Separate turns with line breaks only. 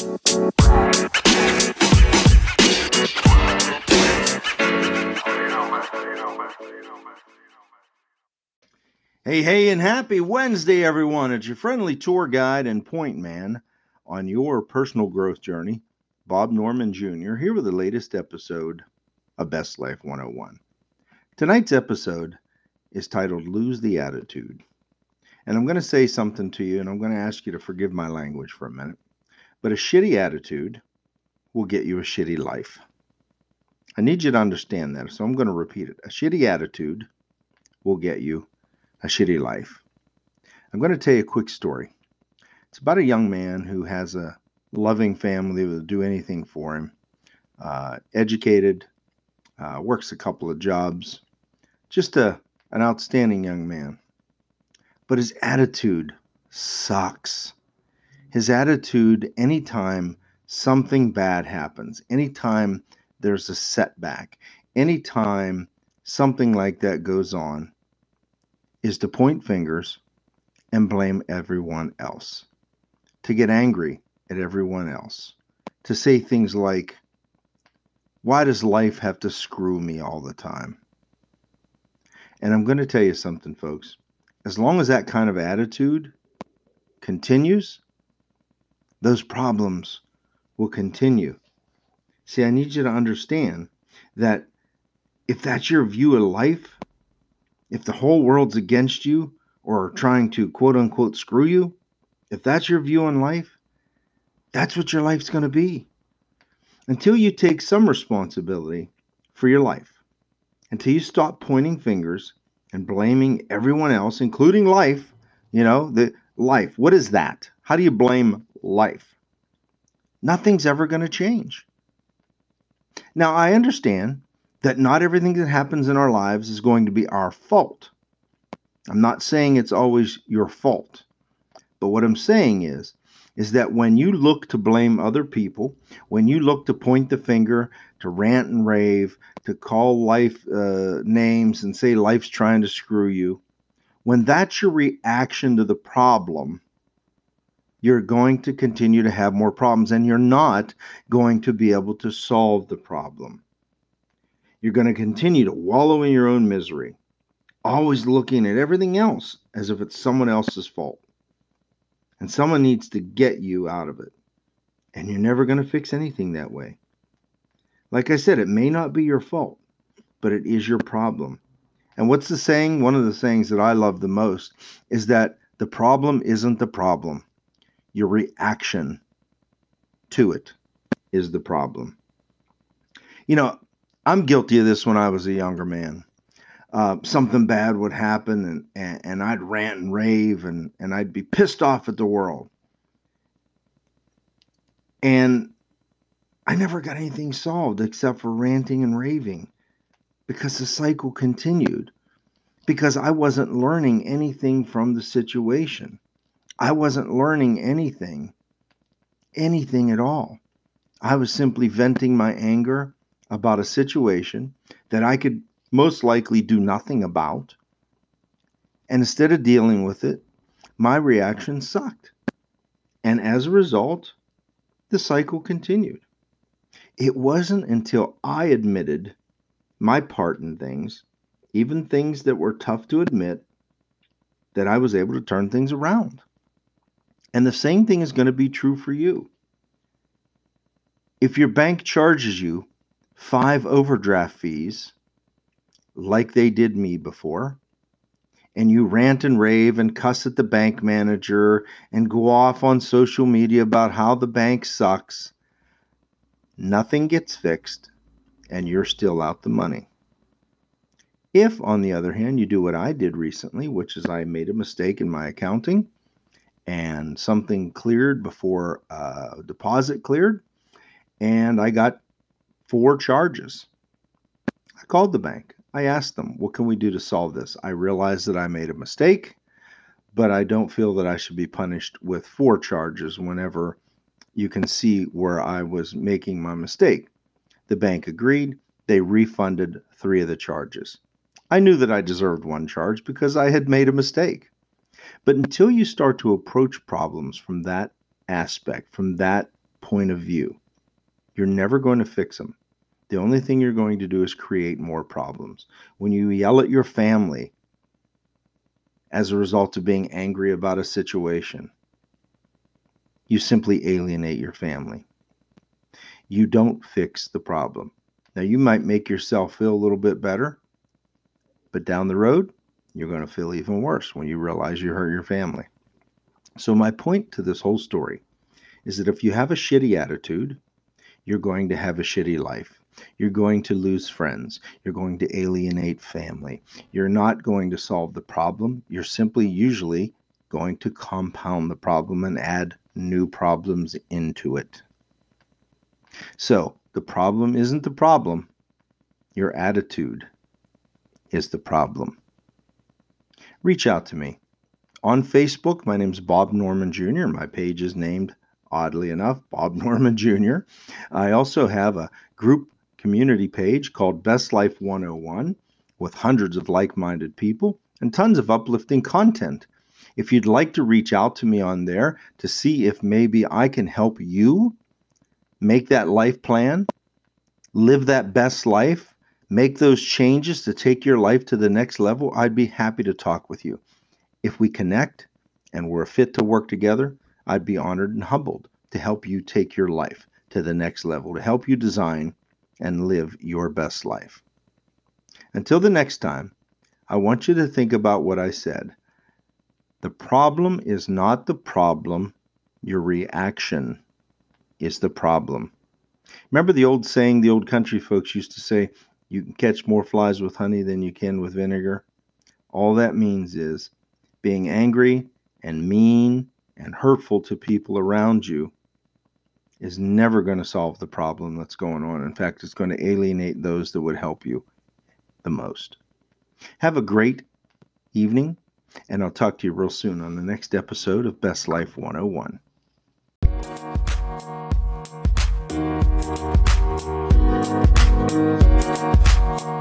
Hey, hey, and happy Wednesday, everyone. It's your friendly tour guide and point man on your personal growth journey, Bob Norman Jr., here with the latest episode of Best Life 101. Tonight's episode is titled Lose the Attitude. And I'm going to say something to you, and I'm going to ask you to forgive my language for a minute. But a shitty attitude will get you a shitty life. I need you to understand that, so I'm going to repeat it. A shitty attitude will get you a shitty life. I'm going to tell you a quick story. It's about a young man who has a loving family that will do anything for him, uh, educated, uh, works a couple of jobs, just a, an outstanding young man. But his attitude sucks. His attitude, anytime something bad happens, anytime there's a setback, anytime something like that goes on, is to point fingers and blame everyone else, to get angry at everyone else, to say things like, Why does life have to screw me all the time? And I'm going to tell you something, folks. As long as that kind of attitude continues, those problems will continue. See, I need you to understand that if that's your view of life, if the whole world's against you or trying to quote unquote screw you, if that's your view on life, that's what your life's going to be. Until you take some responsibility for your life, until you stop pointing fingers and blaming everyone else, including life, you know, the life. What is that? How do you blame life? Nothing's ever going to change. Now, I understand that not everything that happens in our lives is going to be our fault. I'm not saying it's always your fault. But what I'm saying is is that when you look to blame other people, when you look to point the finger, to rant and rave, to call life uh, names and say life's trying to screw you, when that's your reaction to the problem, you're going to continue to have more problems and you're not going to be able to solve the problem. You're going to continue to wallow in your own misery, always looking at everything else as if it's someone else's fault. And someone needs to get you out of it. And you're never going to fix anything that way. Like I said, it may not be your fault, but it is your problem. And what's the saying? One of the sayings that I love the most is that the problem isn't the problem. Your reaction to it is the problem. You know, I'm guilty of this when I was a younger man. Uh, something bad would happen and, and, and I'd rant and rave and, and I'd be pissed off at the world. And I never got anything solved except for ranting and raving because the cycle continued. Because I wasn't learning anything from the situation. I wasn't learning anything, anything at all. I was simply venting my anger about a situation that I could most likely do nothing about. And instead of dealing with it, my reaction sucked. And as a result, the cycle continued. It wasn't until I admitted my part in things, even things that were tough to admit, that I was able to turn things around. And the same thing is going to be true for you. If your bank charges you five overdraft fees like they did me before, and you rant and rave and cuss at the bank manager and go off on social media about how the bank sucks, nothing gets fixed and you're still out the money. If, on the other hand, you do what I did recently, which is I made a mistake in my accounting and something cleared before uh, deposit cleared, and I got four charges. I called the bank. I asked them, What can we do to solve this? I realized that I made a mistake, but I don't feel that I should be punished with four charges whenever you can see where I was making my mistake. The bank agreed. They refunded three of the charges. I knew that I deserved one charge because I had made a mistake. But until you start to approach problems from that aspect, from that point of view. You're never going to fix them. The only thing you're going to do is create more problems. When you yell at your family as a result of being angry about a situation, you simply alienate your family. You don't fix the problem. Now, you might make yourself feel a little bit better, but down the road, you're going to feel even worse when you realize you hurt your family. So, my point to this whole story is that if you have a shitty attitude, you're going to have a shitty life. You're going to lose friends. You're going to alienate family. You're not going to solve the problem. You're simply usually going to compound the problem and add new problems into it. So, the problem isn't the problem, your attitude is the problem. Reach out to me. On Facebook, my name is Bob Norman Jr. My page is named, oddly enough, Bob Norman Jr. I also have a group community page called Best Life 101 with hundreds of like minded people and tons of uplifting content. If you'd like to reach out to me on there to see if maybe I can help you make that life plan, live that best life, make those changes to take your life to the next level, I'd be happy to talk with you. If we connect and we're fit to work together, I'd be honored and humbled to help you take your life to the next level, to help you design and live your best life. Until the next time, I want you to think about what I said. The problem is not the problem, your reaction is the problem. Remember the old saying the old country folks used to say, you can catch more flies with honey than you can with vinegar. All that means is being angry and mean and hurtful to people around you is never going to solve the problem that's going on. In fact, it's going to alienate those that would help you the most. Have a great evening, and I'll talk to you real soon on the next episode of Best Life 101. Thank you. Thank you.